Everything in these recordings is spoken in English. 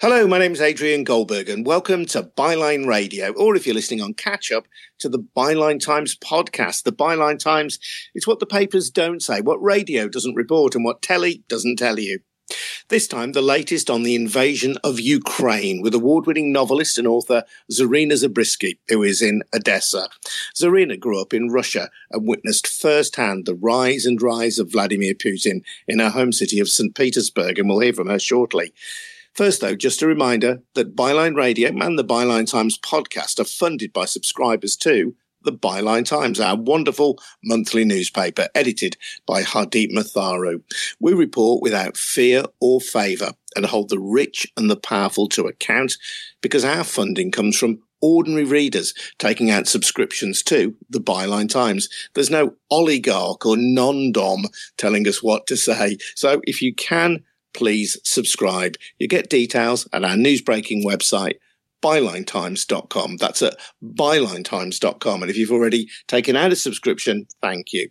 Hello, my name is Adrian Goldberg, and welcome to Byline Radio, or if you're listening on catch up, to the Byline Times podcast. The Byline Times is what the papers don't say, what radio doesn't report, and what telly doesn't tell you. This time, the latest on the invasion of Ukraine with award winning novelist and author Zarina Zabriskie, who is in Odessa. Zarina grew up in Russia and witnessed firsthand the rise and rise of Vladimir Putin in her home city of St. Petersburg, and we'll hear from her shortly. First, though, just a reminder that Byline Radio and the Byline Times podcast are funded by subscribers to the Byline Times, our wonderful monthly newspaper, edited by Hardeep Matharu. We report without fear or favour and hold the rich and the powerful to account because our funding comes from ordinary readers taking out subscriptions to the Byline Times. There's no oligarch or non-dom telling us what to say. So if you can please subscribe. You get details at our newsbreaking website, bylinetimes.com. That's at bylinetimes.com. And if you've already taken out a subscription, thank you.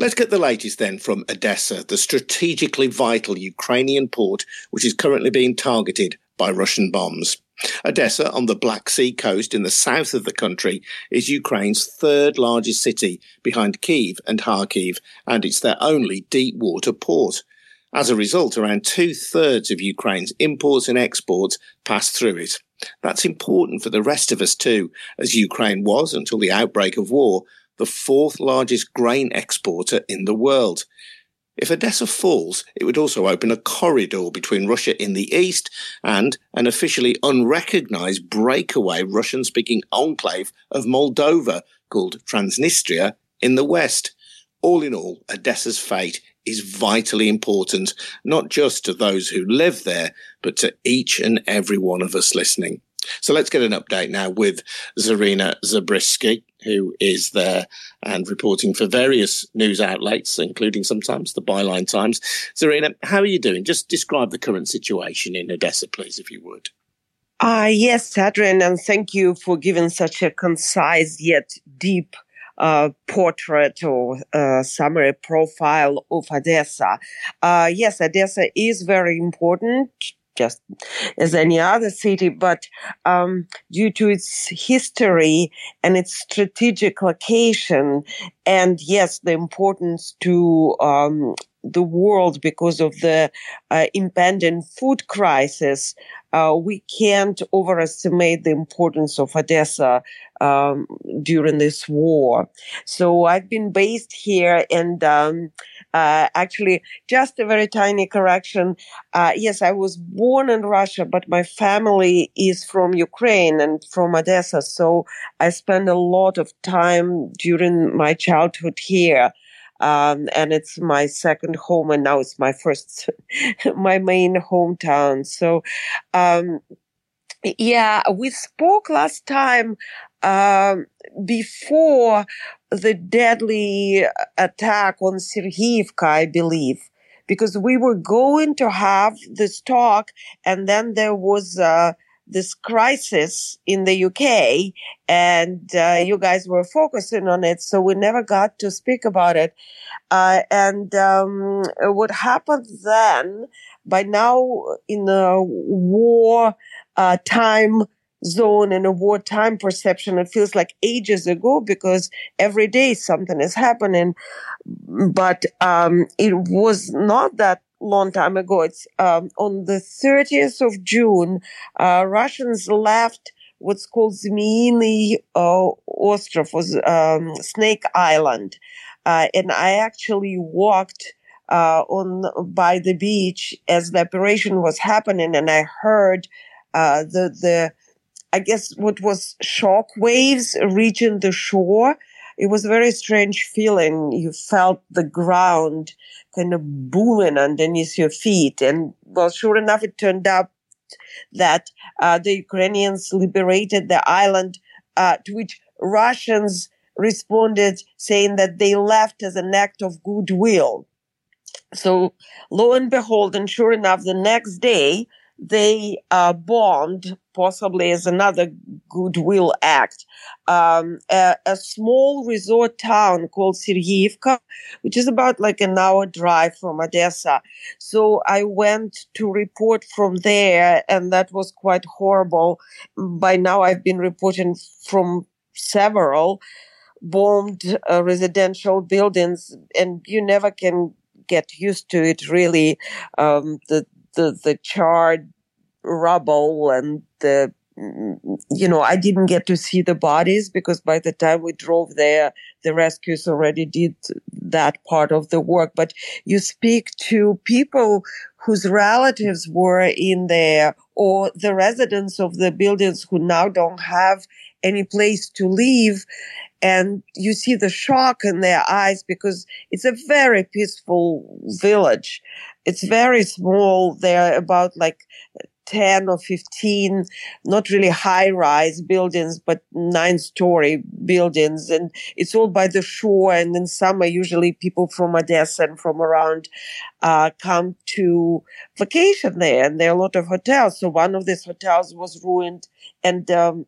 Let's get the latest then from Odessa, the strategically vital Ukrainian port, which is currently being targeted by Russian bombs. Odessa, on the Black Sea coast in the south of the country, is Ukraine's third largest city behind Kiev and Kharkiv, and it's their only deep water port. As a result, around two thirds of Ukraine's imports and exports pass through it. That's important for the rest of us too, as Ukraine was, until the outbreak of war, the fourth largest grain exporter in the world. If Odessa falls, it would also open a corridor between Russia in the east and an officially unrecognized breakaway Russian speaking enclave of Moldova called Transnistria in the west. All in all, Odessa's fate is vitally important, not just to those who live there, but to each and every one of us listening. So let's get an update now with Zarina Zabriskie, who is there and reporting for various news outlets, including sometimes the Byline Times. Zarina, how are you doing? Just describe the current situation in Odessa, please, if you would. Uh, yes, Adrian, and thank you for giving such a concise yet deep portrait or uh, summary profile of Odessa. Uh, yes, Odessa is very important just as any other city, but um, due to its history and its strategic location, and yes, the importance to um, the world because of the uh, impending food crisis, uh, we can't overestimate the importance of Odessa um, during this war. So I've been based here and um, uh, actually just a very tiny correction. Uh, yes, I was born in Russia, but my family is from Ukraine and from Odessa. So I spent a lot of time during my childhood here. Um, and it's my second home, and now it's my first, my main hometown. So, um, yeah, we spoke last time um, before the deadly attack on Sergeyevka, I believe, because we were going to have this talk, and then there was uh, this crisis in the UK, and uh, you guys were focusing on it, so we never got to speak about it. Uh, and um, what happened then? By now, in the war uh, time zone and a wartime perception. It feels like ages ago because every day something is happening. But um, it was not that long time ago. It's um, on the 30th of June, uh, Russians left what's called Zmiyny uh, Ostrov, was um, Snake Island. Uh, and I actually walked uh, on by the beach as the operation was happening, and I heard uh, the the I guess what was shock waves reaching the shore. It was a very strange feeling. You felt the ground kind of booming underneath your feet. And well, sure enough, it turned out that uh, the Ukrainians liberated the island, uh, to which Russians responded saying that they left as an act of goodwill. So lo and behold, and sure enough, the next day, they uh, bombed, possibly as another goodwill act, um, a, a, small resort town called Sergeyevka, which is about like an hour drive from Odessa. So I went to report from there, and that was quite horrible. By now, I've been reporting from several bombed uh, residential buildings, and you never can get used to it. Really, um, the the the charred rubble and the you know, I didn't get to see the bodies because by the time we drove there, the rescues already did that part of the work. But you speak to people whose relatives were in there or the residents of the buildings who now don't have any place to live and you see the shock in their eyes because it's a very peaceful village. It's very small. They're about like 10 or 15, not really high rise buildings, but nine story buildings. And it's all by the shore. And in summer, usually people from Odessa and from around, uh, come to vacation there. And there are a lot of hotels. So one of these hotels was ruined and, um,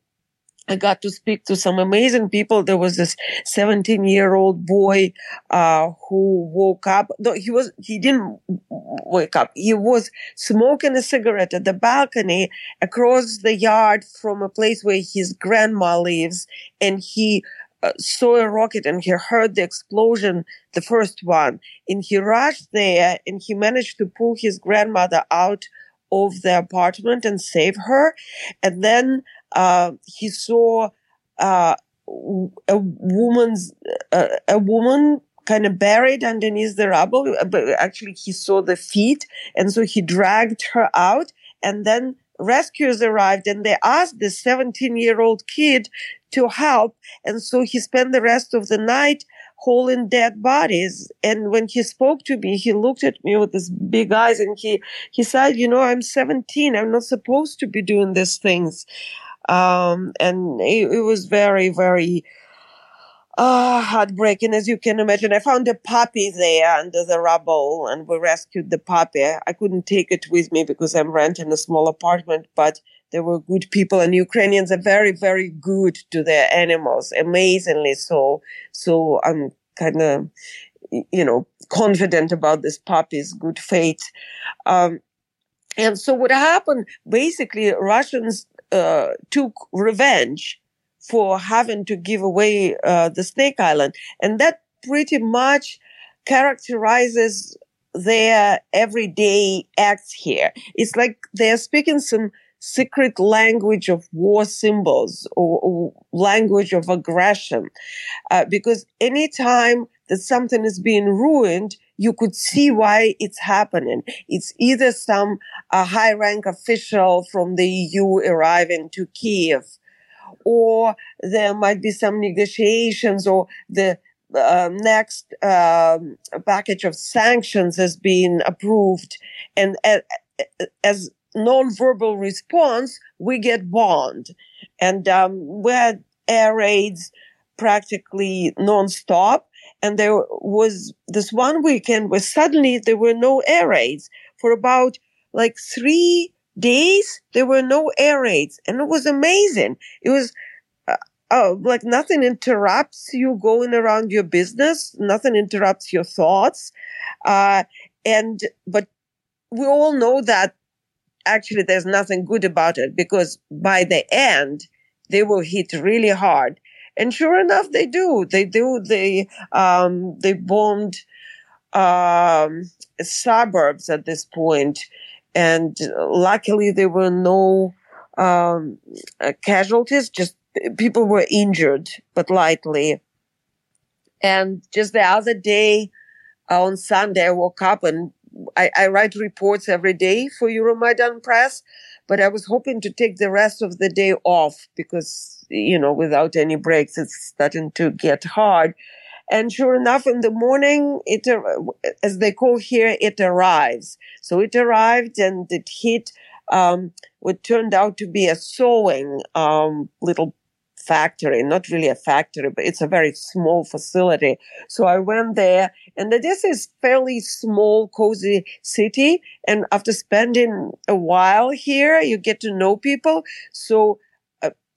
I got to speak to some amazing people. There was this 17 year old boy, uh, who woke up. No, he was, he didn't wake up. He was smoking a cigarette at the balcony across the yard from a place where his grandma lives. And he uh, saw a rocket and he heard the explosion, the first one. And he rushed there and he managed to pull his grandmother out of the apartment and save her. And then uh, he saw uh, a woman's uh, a woman kind of buried underneath the rubble, but actually he saw the feet, and so he dragged her out, and then rescuers arrived and they asked the 17 year old kid to help. And so he spent the rest of the night hauling dead bodies. And when he spoke to me, he looked at me with his big eyes and he, he said, you know, I'm 17. I'm not supposed to be doing these things. Um, and it, it, was very, very uh, heartbreaking, as you can imagine. I found a puppy there under the rubble and we rescued the puppy. I couldn't take it with me because I'm renting a small apartment, but there were good people and Ukrainians are very, very good to their animals, amazingly so. So I'm kind of, you know, confident about this puppy's good fate. Um, and so what happened, basically Russians uh, took revenge for having to give away uh, the Snake Island. And that pretty much characterizes their everyday acts here. It's like they're speaking some secret language of war symbols or, or language of aggression. Uh, because anytime that something is being ruined, you could see why it's happening. It's either some uh, high rank official from the EU arriving to Kiev, or there might be some negotiations or the uh, next um, package of sanctions has been approved. And as, as non-verbal response, we get bombed. And um, we had air raids practically non-stop and there was this one weekend where suddenly there were no air raids for about like three days. There were no air raids and it was amazing. It was uh, uh, like nothing interrupts you going around your business. Nothing interrupts your thoughts. Uh, and, but we all know that actually there's nothing good about it because by the end, they will hit really hard. And sure enough, they do. They do. They um, they bombed um, suburbs at this point, and luckily there were no um, uh, casualties. Just people were injured, but lightly. And just the other day, uh, on Sunday, I woke up and I, I write reports every day for Euromaidan Press, but I was hoping to take the rest of the day off because you know, without any breaks, it's starting to get hard. And sure enough, in the morning, it, as they call here, it arrives. So it arrived and it hit, um, what turned out to be a sewing, um, little factory, not really a factory, but it's a very small facility. So I went there and this is fairly small, cozy city. And after spending a while here, you get to know people. So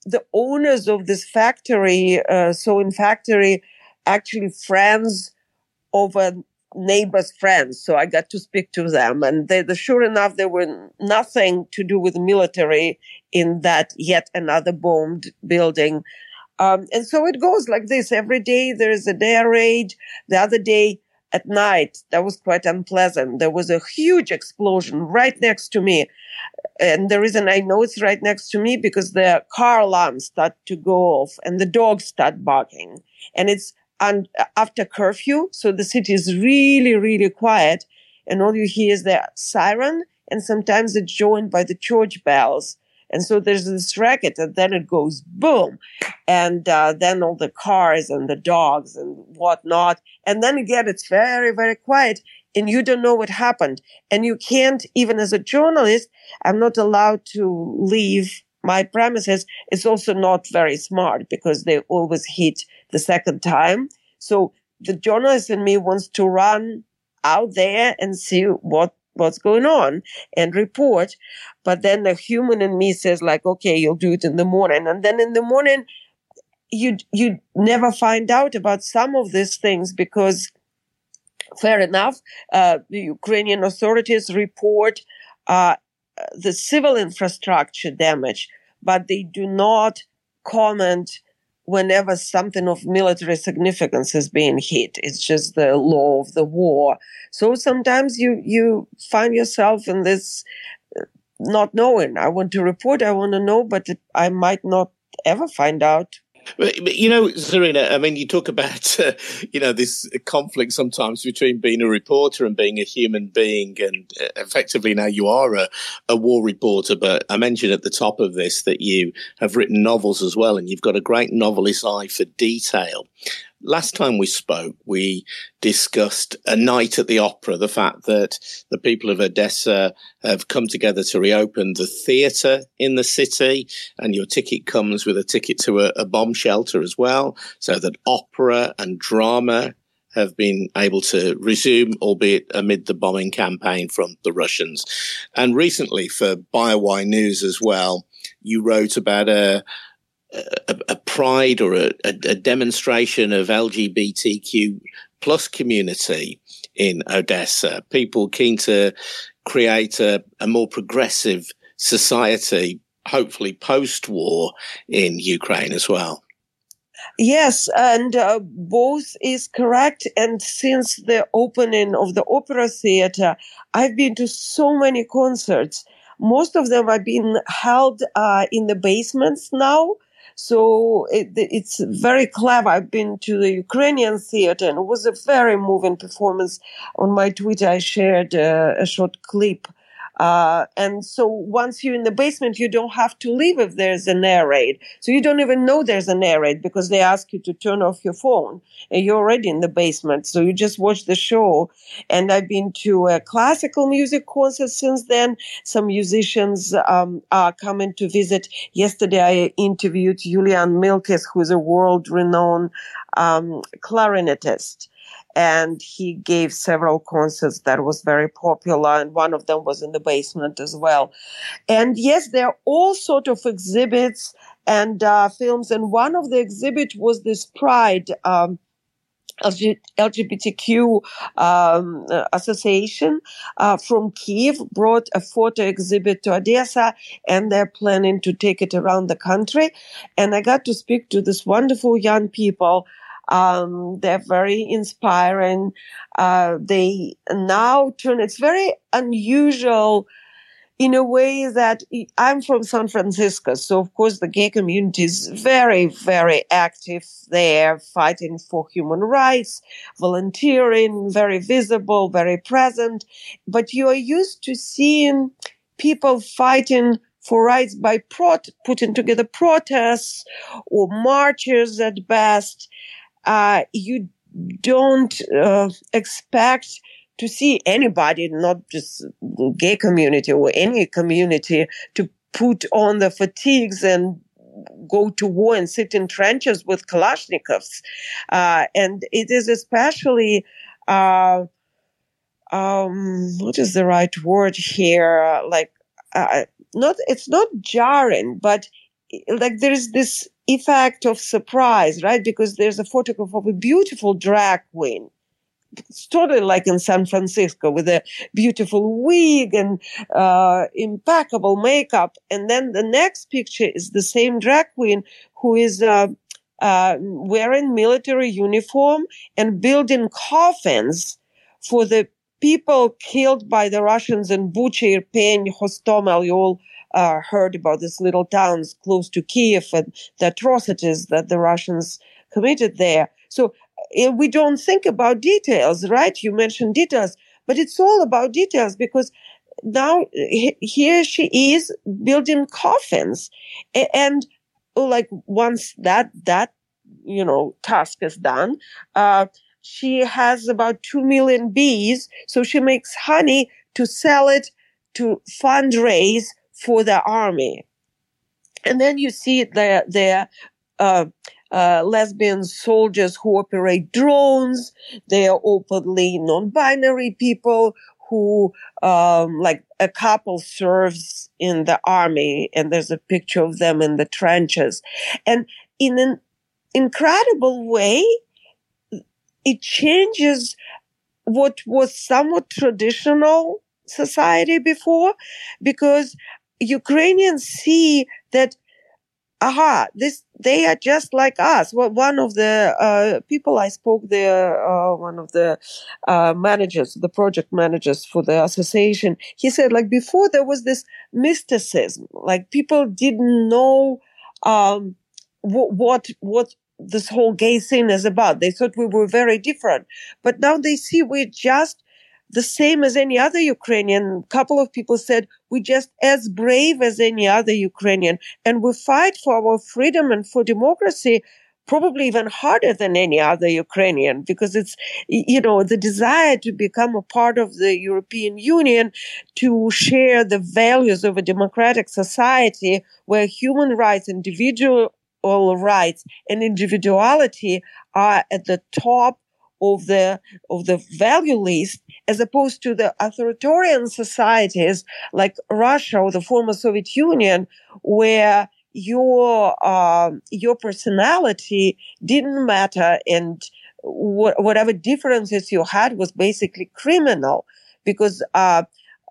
the owners of this factory, uh, factory, actually friends of a neighbor's friends. So I got to speak to them. And they, the, sure enough, there were nothing to do with military in that yet another bombed building. Um, and so it goes like this. Every day there is a air raid. The other day at night, that was quite unpleasant. There was a huge explosion right next to me. And the reason I know it's right next to me because the car alarms start to go off and the dogs start barking. And it's and after curfew. So the city is really, really quiet. And all you hear is the siren. And sometimes it's joined by the church bells. And so there's this racket and then it goes boom. And uh, then all the cars and the dogs and whatnot. And then again, it's very, very quiet and you don't know what happened. And you can't, even as a journalist, I'm not allowed to leave my premises. It's also not very smart because they always hit the second time. So the journalist in me wants to run out there and see what what's going on and report. But then the human in me says like, okay, you'll do it in the morning. And then in the morning, you, you never find out about some of these things because fair enough, uh, the Ukrainian authorities report, uh, the civil infrastructure damage, but they do not comment whenever something of military significance is being hit. It's just the law of the war. So sometimes you, you find yourself in this uh, not knowing. I want to report, I want to know, but I might not ever find out you know, Zarina, I mean, you talk about, uh, you know, this conflict sometimes between being a reporter and being a human being. And uh, effectively now you are a, a war reporter. But I mentioned at the top of this that you have written novels as well, and you've got a great novelist's eye for detail last time we spoke, we discussed a night at the opera, the fact that the people of Odessa have come together to reopen the theatre in the city, and your ticket comes with a ticket to a, a bomb shelter as well, so that opera and drama have been able to resume, albeit amid the bombing campaign from the Russians. And recently for Byline News as well, you wrote about a, a, a pride or a, a, a demonstration of LGBTQ plus community in Odessa. People keen to create a, a more progressive society, hopefully post-war in Ukraine as well. Yes, and uh, both is correct. And since the opening of the opera theater, I've been to so many concerts. Most of them have been held uh, in the basements now. So it, it's very clever. I've been to the Ukrainian theater and it was a very moving performance. On my Twitter, I shared uh, a short clip uh, and so once you're in the basement, you don't have to leave if there's an air raid. So you don't even know there's an air raid because they ask you to turn off your phone and you're already in the basement. So you just watch the show. And I've been to a classical music concert since then. Some musicians um, are coming to visit. Yesterday, I interviewed Julian Milkis, who's a world renowned um, clarinetist and he gave several concerts that was very popular and one of them was in the basement as well and yes there are all sort of exhibits and uh, films and one of the exhibit was this pride um, LGBTQ um, association uh, from Kiev brought a photo exhibit to Odessa, and they're planning to take it around the country. And I got to speak to this wonderful young people um, they're very inspiring. Uh, they now turn, it's very unusual in a way that I'm from San Francisco. So of course the gay community is very, very active there, fighting for human rights, volunteering, very visible, very present. But you are used to seeing people fighting for rights by prot- putting together protests or marches at best uh, you don't uh, expect to see anybody, not just gay community or any community, to put on the fatigues and go to war and sit in trenches with Kalashnikovs. Uh, and it is especially, uh, um, what is the right word here? Like, uh, not, it's not jarring, but like there is this effect of surprise, right? Because there's a photograph of a beautiful drag queen it's totally like in San Francisco with a beautiful wig and uh, impeccable makeup. And then the next picture is the same drag queen who is uh, uh, wearing military uniform and building coffins for the people killed by the Russians in Bucha, Irpin, Hostomel. You all uh, heard about these little towns close to Kiev and the atrocities that the Russians committed there. So uh, we don't think about details, right? You mentioned details, but it's all about details because now here she is building coffins and like once that that you know task is done uh, she has about 2 million bees so she makes honey to sell it to fundraise for the army and then you see the the uh, uh, lesbian soldiers who operate drones. They are openly non-binary people who, um, like a couple serves in the army and there's a picture of them in the trenches. And in an incredible way, it changes what was somewhat traditional society before because Ukrainians see that aha, this they are just like us. Well, one of the uh, people I spoke there, uh, one of the uh, managers, the project managers for the association, he said like before there was this mysticism, like people didn't know um, what what this whole gay thing is about. They thought we were very different, but now they see we're just the same as any other Ukrainian. A couple of people said, we're just as brave as any other Ukrainian. And we fight for our freedom and for democracy probably even harder than any other Ukrainian because it's, you know, the desire to become a part of the European Union, to share the values of a democratic society where human rights, individual rights and individuality are at the top of the of the value list as opposed to the authoritarian societies like Russia or the former Soviet Union where your uh, your personality didn't matter and wh- whatever differences you had was basically criminal because uh,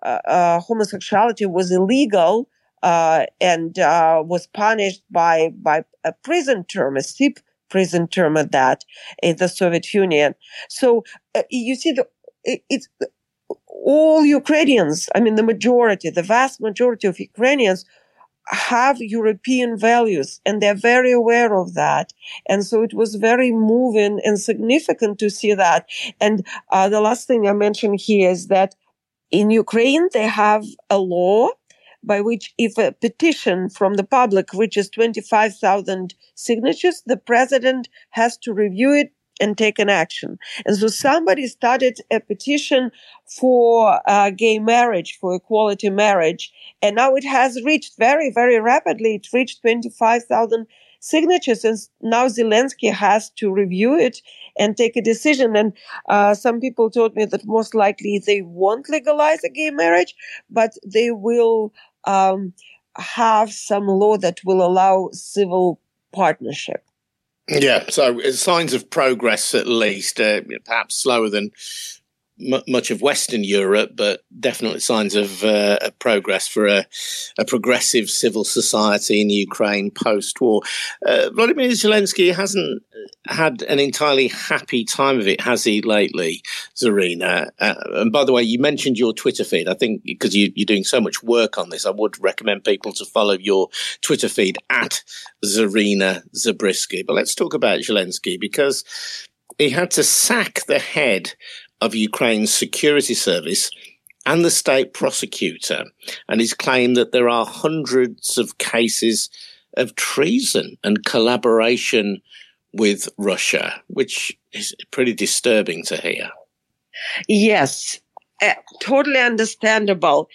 uh, uh homosexuality was illegal uh, and uh, was punished by by a prison term, a steep prison term at that in the Soviet Union. So uh, you see, the, it, it's all Ukrainians. I mean, the majority, the vast majority of Ukrainians have European values and they're very aware of that. And so it was very moving and significant to see that. And uh, the last thing I mentioned here is that in Ukraine, they have a law by which if a petition from the public reaches 25,000 signatures, the president has to review it and take an action. And so somebody started a petition for uh, gay marriage, for equality marriage, and now it has reached very, very rapidly. It reached 25,000 signatures, and now Zelensky has to review it and take a decision. And uh, some people told me that most likely they won't legalize a gay marriage, but they will um, have some law that will allow civil partnership. Yeah, so uh, signs of progress at least, uh, perhaps slower than m- much of Western Europe, but definitely signs of uh, progress for a, a, progressive civil society in Ukraine post war. Uh, Vladimir Zelensky hasn't had an entirely happy time of it, has he, lately, Zarina? Uh, and by the way, you mentioned your Twitter feed. I think because you, are doing so much work on this, I would recommend people to follow your Twitter feed at Zarina Zabriskie. But let's talk about Zelensky because he had to sack the head of Ukraine's security service and the state prosecutor, and his claim that there are hundreds of cases of treason and collaboration with Russia, which is pretty disturbing to hear. Yes, uh, totally understandable.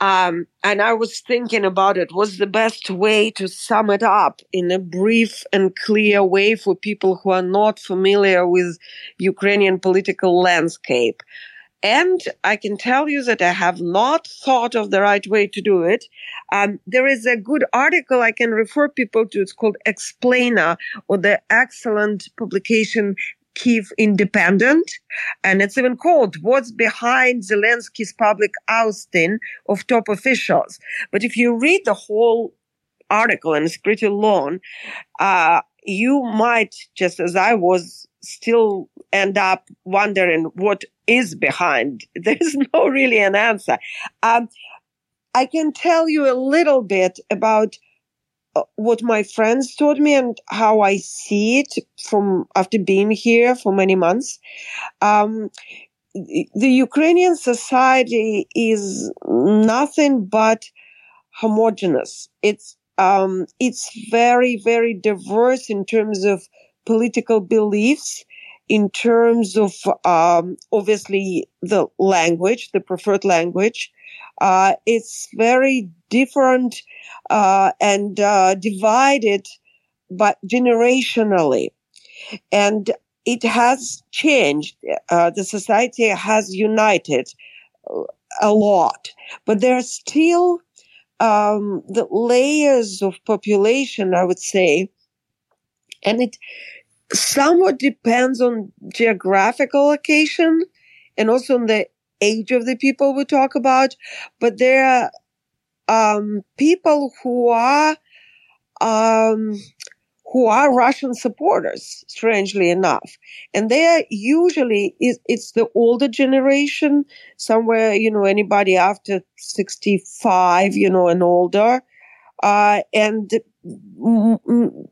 Um, and I was thinking about it. What's the best way to sum it up in a brief and clear way for people who are not familiar with Ukrainian political landscape? And I can tell you that I have not thought of the right way to do it. Um, there is a good article I can refer people to. It's called Explainer or the excellent publication Kiev Independent. And it's even called What's Behind Zelensky's Public Ousting of Top Officials. But if you read the whole article, and it's pretty long, uh, you might, just as I was, still end up wondering what is behind. There's no really an answer. Um, I can tell you a little bit about what my friends told me and how I see it from after being here for many months. Um, the Ukrainian society is nothing but homogenous. It's um, it's very very diverse in terms of political beliefs, in terms of um, obviously the language, the preferred language. Uh, it's very different uh, and uh, divided, but generationally, and it has changed. Uh, the society has united uh, a lot, but there are still um, the layers of population, I would say, and it somewhat depends on geographical location and also on the age of the people we talk about. But there are um, people who are um, who are Russian supporters, strangely enough, and they are usually it's the older generation, somewhere you know anybody after sixty five, you know, and older, uh, and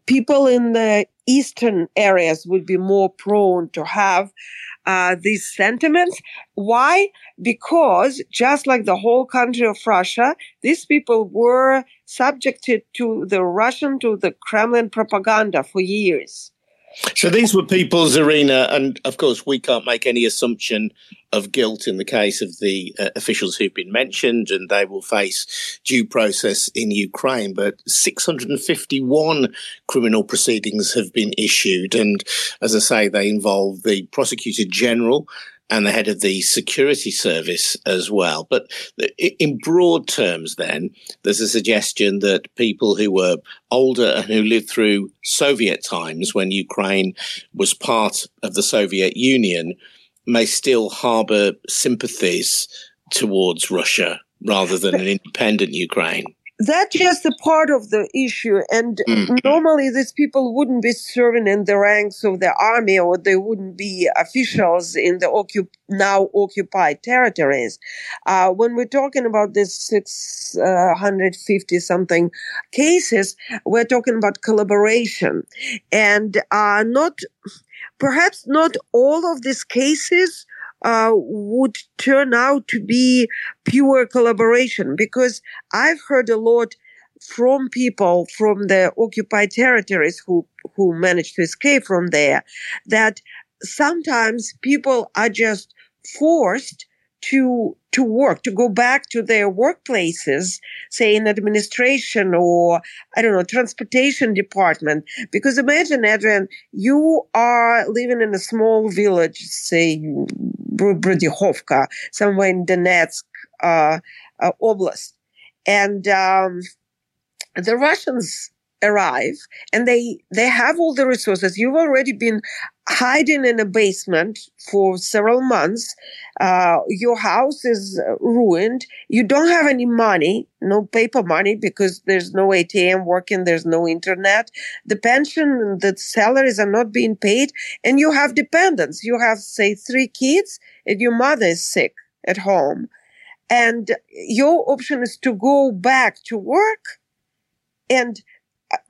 people in the eastern areas would be more prone to have uh, these sentiments. Why? Because just like the whole country of Russia, these people were subjected to the Russian, to the Kremlin propaganda for years. So these were people's arena, and of course we can't make any assumption of guilt in the case of the uh, officials who've been mentioned, and they will face due process in Ukraine. But 651 criminal proceedings have been issued, and as I say, they involve the prosecutor general and the head of the security service as well. But in broad terms, then, there's a suggestion that people who were older and who lived through Soviet times when Ukraine was part of the Soviet Union may still harbor sympathies towards Russia rather than an independent Ukraine that's just a part of the issue. And mm. normally these people wouldn't be serving in the ranks of the army or they wouldn't be officials in the occup- now occupied territories. Uh, when we're talking about this 650 uh, something cases, we're talking about collaboration and uh, not, perhaps not all of these cases uh, would turn out to be pure collaboration. Because I've heard a lot from people from the occupied territories who who managed to escape from there that sometimes people are just forced to to work to go back to their workplaces say in administration or i don't know transportation department. Because imagine adrian you are living in a small village say Brudyhovka, somewhere in Donetsk uh, uh, oblast. And um, the russians arrive and they they have all the resources. You've already been hiding in a basement for several months. Uh, your house is ruined. You don't have any money no paper money because there's no atm working there's no internet. The pension the salaries are not being paid and you have dependents. You have say three kids and your mother is sick at home. And your option is to go back to work and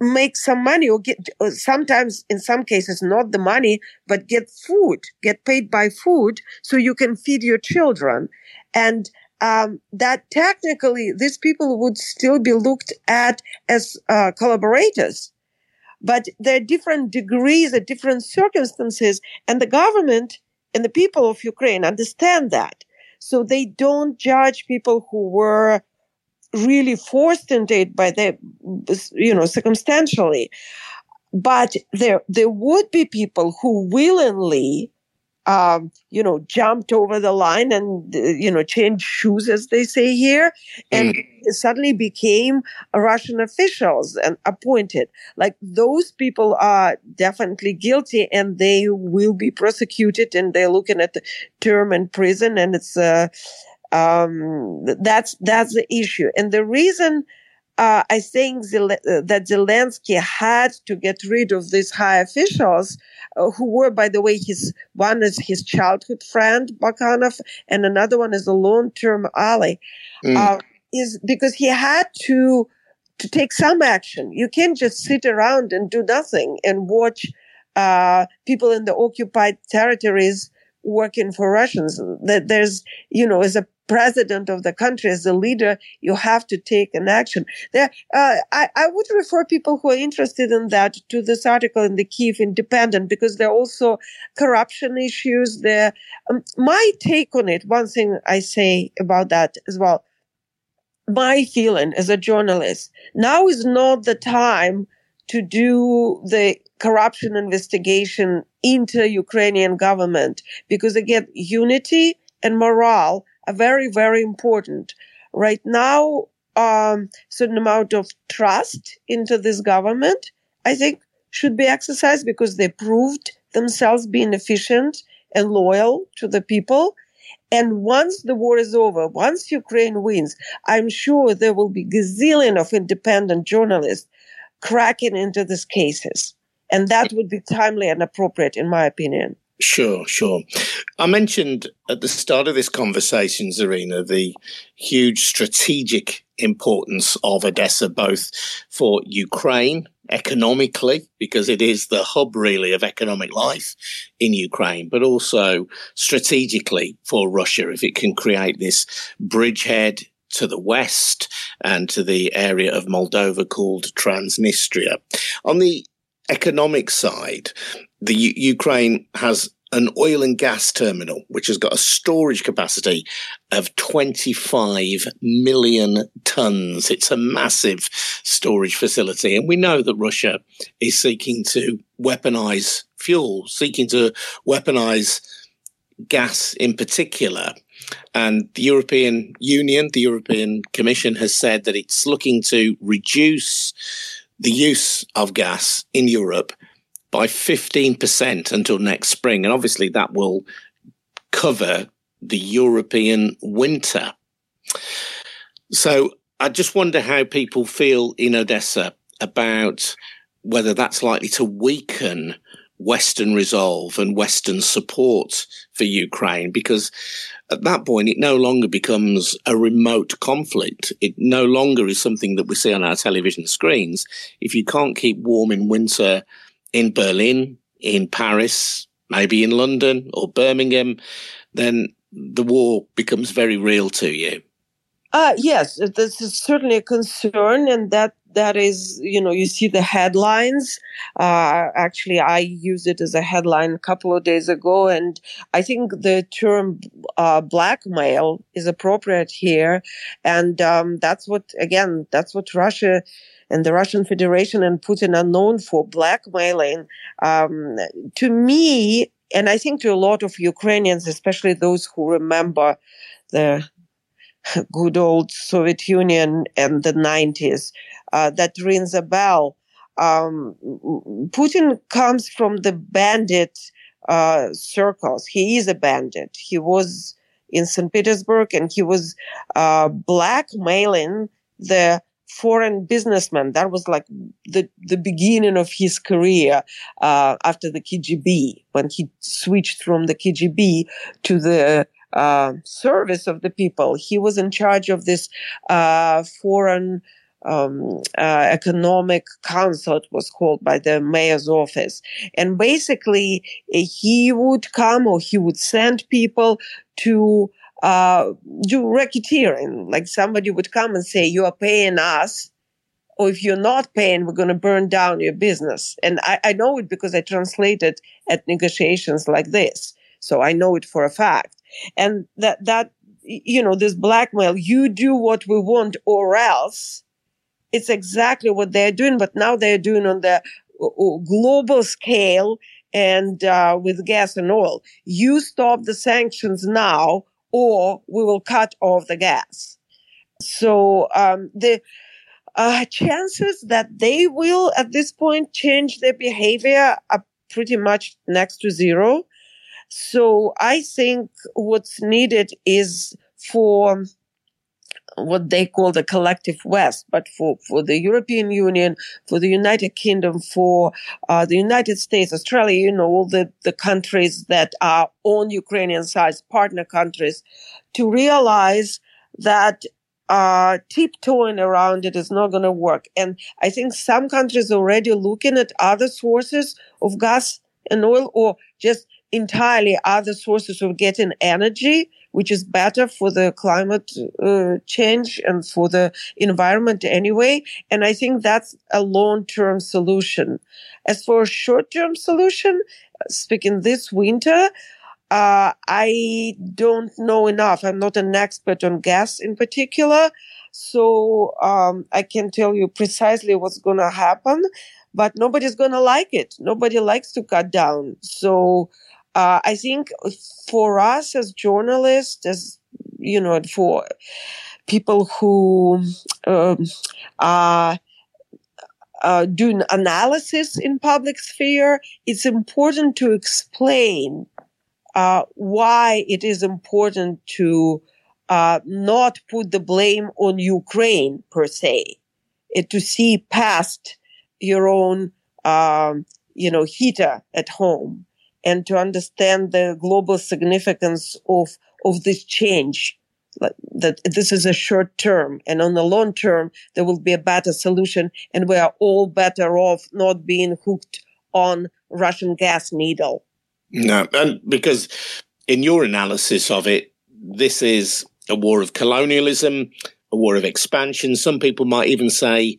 make some money or get sometimes in some cases not the money but get food get paid by food so you can feed your children. And um, that technically these people would still be looked at as uh, collaborators. But there are different degrees at different circumstances and the government and the people of ukraine understand that. So they don't judge people who were really forced into it by the, you know, circumstantially. But there, there would be people who willingly um, you know, jumped over the line and, you know, changed shoes, as they say here, and mm. suddenly became Russian officials and appointed. Like those people are definitely guilty and they will be prosecuted and they're looking at the term in prison and it's, uh, um, that's, that's the issue. And the reason, uh, I think uh, that Zelensky had to get rid of these high officials uh, who were, by the way, his one is his childhood friend Bakanov, and another one is a long-term ally, mm. uh, is because he had to to take some action. You can't just sit around and do nothing and watch uh, people in the occupied territories working for Russians. That there's, you know, as a president of the country, as a leader, you have to take an action. There, uh, I, I would refer people who are interested in that to this article in the Kiev Independent because there are also corruption issues there. Um, my take on it, one thing I say about that as well, my feeling as a journalist, now is not the time to do the corruption investigation into Ukrainian government because again, unity and morale are very, very important. Right now, um, certain amount of trust into this government, I think, should be exercised because they proved themselves being efficient and loyal to the people. And once the war is over, once Ukraine wins, I'm sure there will be gazillion of independent journalists cracking into these cases. And that would be timely and appropriate, in my opinion. Sure, sure. I mentioned at the start of this conversation, Zarina, the huge strategic importance of Odessa, both for Ukraine economically, because it is the hub really of economic life in Ukraine, but also strategically for Russia, if it can create this bridgehead to the west and to the area of Moldova called Transnistria. On the economic side, the U- Ukraine has an oil and gas terminal, which has got a storage capacity of 25 million tons. It's a massive storage facility. And we know that Russia is seeking to weaponize fuel, seeking to weaponize gas in particular. And the European Union, the European Commission has said that it's looking to reduce the use of gas in Europe by 15% until next spring. And obviously, that will cover the European winter. So I just wonder how people feel in Odessa about whether that's likely to weaken Western resolve and Western support for Ukraine, because at that point, it no longer becomes a remote conflict. It no longer is something that we see on our television screens. If you can't keep warm in winter in Berlin, in Paris, maybe in London or Birmingham, then the war becomes very real to you. Uh, yes, this is certainly a concern, and that that is, you know, you see the headlines. Uh, actually, I used it as a headline a couple of days ago, and I think the term uh, blackmail is appropriate here, and um, that's what again, that's what Russia and the Russian Federation and Putin are known for blackmailing. Um, to me, and I think to a lot of Ukrainians, especially those who remember the good old Soviet Union and the 90s, uh, that rings a bell. Um, Putin comes from the bandit uh, circles. He is a bandit. He was in St. Petersburg and he was uh, blackmailing the foreign businessman. That was like the, the beginning of his career uh, after the KGB, when he switched from the KGB to the uh, service of the people. He was in charge of this uh, foreign um, uh, economic council, it was called by the mayor's office. And basically, he would come or he would send people to uh, do racketeering. Like somebody would come and say, you are paying us. Or if you're not paying, we're going to burn down your business. And I, I know it because I translated at negotiations like this. So I know it for a fact. And that, that you know, this blackmail, you do what we want or else. It's exactly what they're doing, but now they're doing on the global scale and uh, with gas and oil. You stop the sanctions now, or we will cut off the gas. So um, the uh, chances that they will at this point change their behavior are pretty much next to zero. So I think what's needed is for what they call the collective West, but for, for the European Union, for the United Kingdom, for uh, the United States, Australia, you know, all the, the countries that are on Ukrainian side, partner countries, to realize that uh, tiptoeing around it is not going to work. And I think some countries are already looking at other sources of gas and oil or just entirely other sources of getting energy, which is better for the climate uh, change and for the environment anyway. And I think that's a long-term solution. As for a short-term solution, speaking this winter, uh, I don't know enough. I'm not an expert on gas in particular. So um, I can tell you precisely what's going to happen, but nobody's going to like it. Nobody likes to cut down. So uh, I think for us as journalists, as you know, for people who um, are uh, doing analysis in public sphere, it's important to explain uh, why it is important to uh, not put the blame on Ukraine per se, it, to see past your own, um, you know, heater at home and to understand the global significance of, of this change. Like That this is a short term and on the long term, there will be a better solution and we are all better off not being hooked on Russian gas needle. No, and because in your analysis of it, this is a war of colonialism, a war of expansion. Some people might even say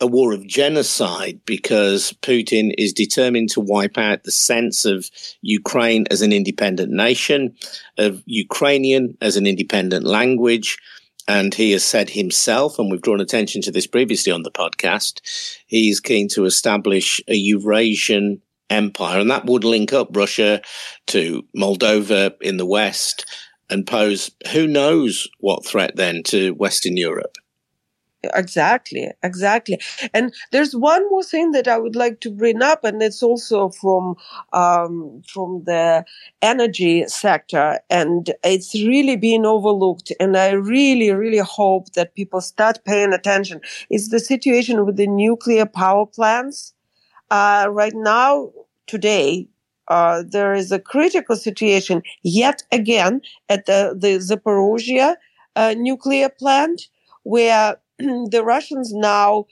a war of genocide because Putin is determined to wipe out the sense of Ukraine as an independent nation, of Ukrainian as an independent language. And he has said himself, and we've drawn attention to this previously on the podcast, he's keen to establish a Eurasian empire. And that would link up Russia to Moldova in the West and pose who knows what threat then to Western Europe. Exactly, exactly. And there's one more thing that I would like to bring up, and it's also from um, from the energy sector, and it's really being overlooked. And I really, really hope that people start paying attention. It's the situation with the nuclear power plants. Uh, right now, today, uh, there is a critical situation yet again at the the Zaporozhye uh, nuclear plant where the Russians now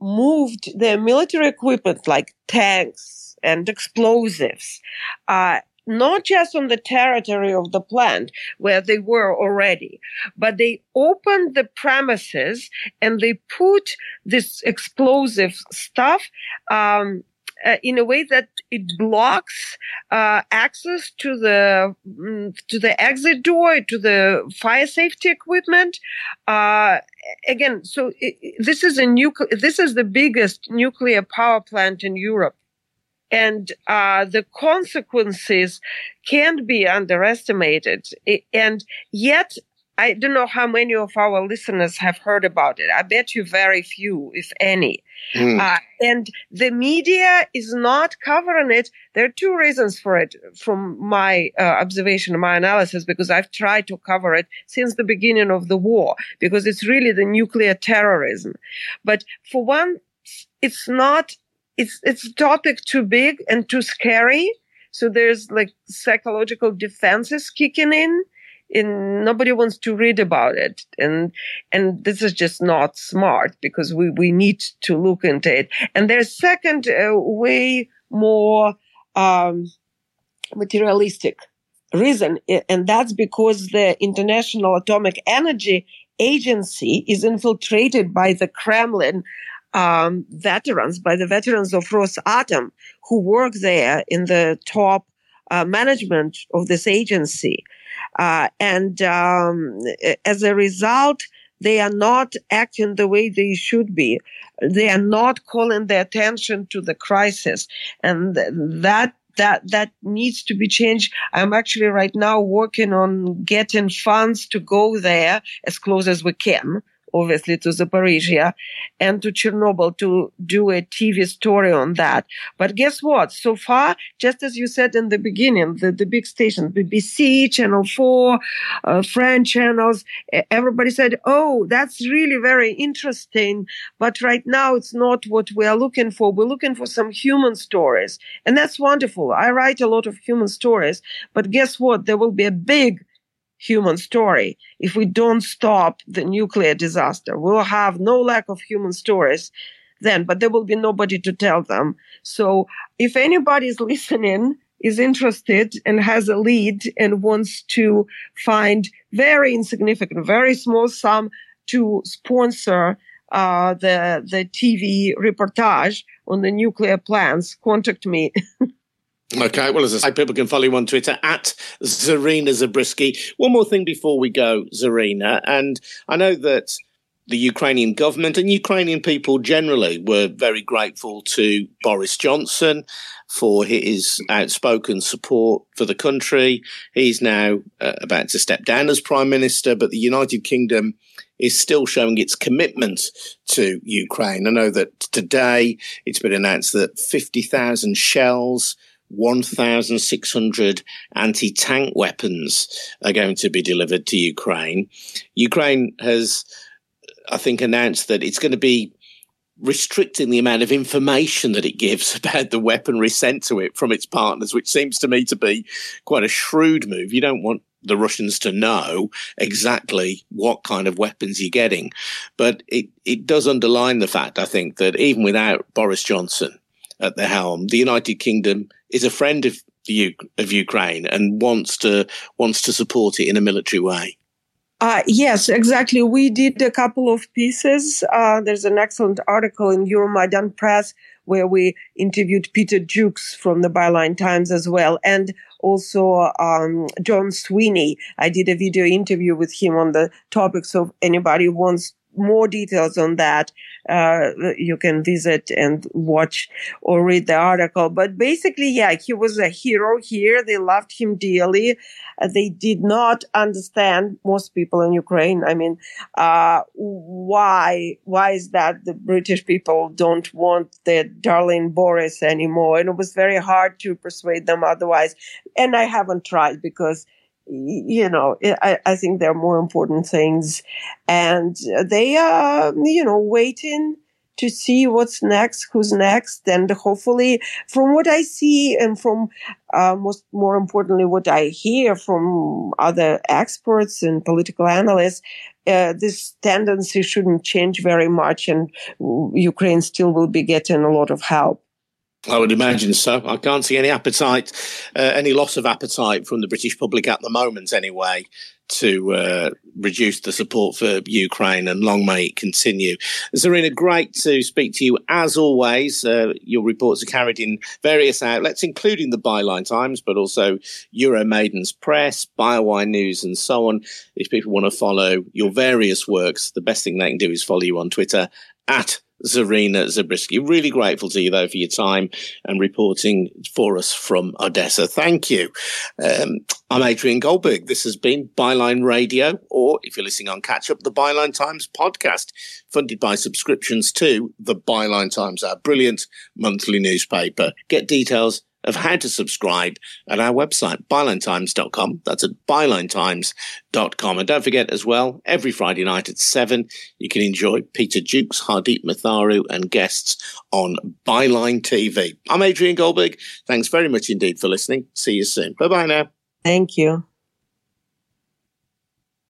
moved their military equipment like tanks and explosives, uh, not just on the territory of the plant where they were already, but they opened the premises and they put this explosive stuff um, uh, in a way that it blocks uh, access to the mm, to the exit door to the fire safety equipment. Uh, again so it, this is a this is the biggest nuclear power plant in Europe. And uh, the consequences can't be underestimated. And yet I don't know how many of our listeners have heard about it. I bet you very few, if any. Mm. Uh, and the media is not covering it. There are two reasons for it from my uh, observation, my analysis, because I've tried to cover it since the beginning of the war, because it's really the nuclear terrorism. But for one, it's not, it's, it's a topic too big and too scary. So there's like psychological defenses kicking in nobody wants to read about it. And, and this is just not smart because we, we need to look into it. And there's second, uh, way more, um, materialistic reason. And that's because the International Atomic Energy Agency is infiltrated by the Kremlin um, veterans, by the veterans of Rosatom who work there in the top uh, management of this agency. Uh, and um, as a result, they are not acting the way they should be. They are not calling the attention to the crisis. And that that that needs to be changed. I'm actually right now working on getting funds to go there as close as we can obviously to Zaporizhia and to Chernobyl to do a TV story on that. But guess what? So far, just as you said in the beginning, the, the big stations, BBC, Channel 4, uh, French channels, everybody said, oh, that's really very interesting. But right now, it's not what we are looking for. We're looking for some human stories. And that's wonderful. I write a lot of human stories. But guess what? There will be a big human story. If we don't stop the nuclear disaster, we'll have no lack of human stories then, but there will be nobody to tell them. So if anybody is listening, is interested and has a lead and wants to find very insignificant, very small sum to sponsor uh, the the TV reportage on the nuclear plants, contact me. Okay, well, as I say, people can follow you on Twitter at Zarina Zabriskie. One more thing before we go, Zarina, and I know that the Ukrainian government and Ukrainian people generally were very grateful to Boris Johnson for his outspoken support for the country. He's now uh, about to step down as prime minister, but the United Kingdom is still showing its commitment to Ukraine. I know that today it's been announced that 50,000 shells 1,600 anti tank weapons are going to be delivered to Ukraine. Ukraine has, I think, announced that it's going to be restricting the amount of information that it gives about the weaponry sent to it from its partners, which seems to me to be quite a shrewd move. You don't want the Russians to know exactly what kind of weapons you're getting. But it, it does underline the fact, I think, that even without Boris Johnson at the helm, the United Kingdom is a friend of the of Ukraine and wants to wants to support it in a military way. Uh, yes, exactly. We did a couple of pieces. Uh, there's an excellent article in Euromaidan Press where we interviewed Peter Jukes from the Byline Times as well, and also um, John Sweeney. I did a video interview with him on the topic. So anybody wants more details on that, uh, you can visit and watch or read the article. But basically, yeah, he was a hero here. They loved him dearly. Uh, they did not understand most people in Ukraine. I mean, uh, why, why is that the British people don't want their darling Boris anymore? And it was very hard to persuade them otherwise. And I haven't tried because you know, I, I think there are more important things. And they are, you know, waiting to see what's next, who's next. And hopefully, from what I see and from uh, most, more importantly, what I hear from other experts and political analysts, uh, this tendency shouldn't change very much and Ukraine still will be getting a lot of help. I would imagine so. I can't see any appetite, uh, any loss of appetite from the British public at the moment, anyway, to uh, reduce the support for Ukraine, and long may it continue. Zarina, great to speak to you as always. Uh, your reports are carried in various outlets, including the Byline Times, but also Euromaidan's Press, Bywire News, and so on. If people want to follow your various works, the best thing they can do is follow you on Twitter at Zarina Zabriskie. Really grateful to you, though, for your time and reporting for us from Odessa. Thank you. Um, I'm Adrian Goldberg. This has been Byline Radio, or if you're listening on Catch Up, the Byline Times podcast, funded by subscriptions to the Byline Times, our brilliant monthly newspaper. Get details of how to subscribe at our website, bylinetimes.com. That's at bylinetimes.com. And don't forget as well, every Friday night at seven, you can enjoy Peter Jukes, Hardeep Matharu and guests on Byline TV. I'm Adrian Goldberg. Thanks very much indeed for listening. See you soon. Bye bye now. Thank you.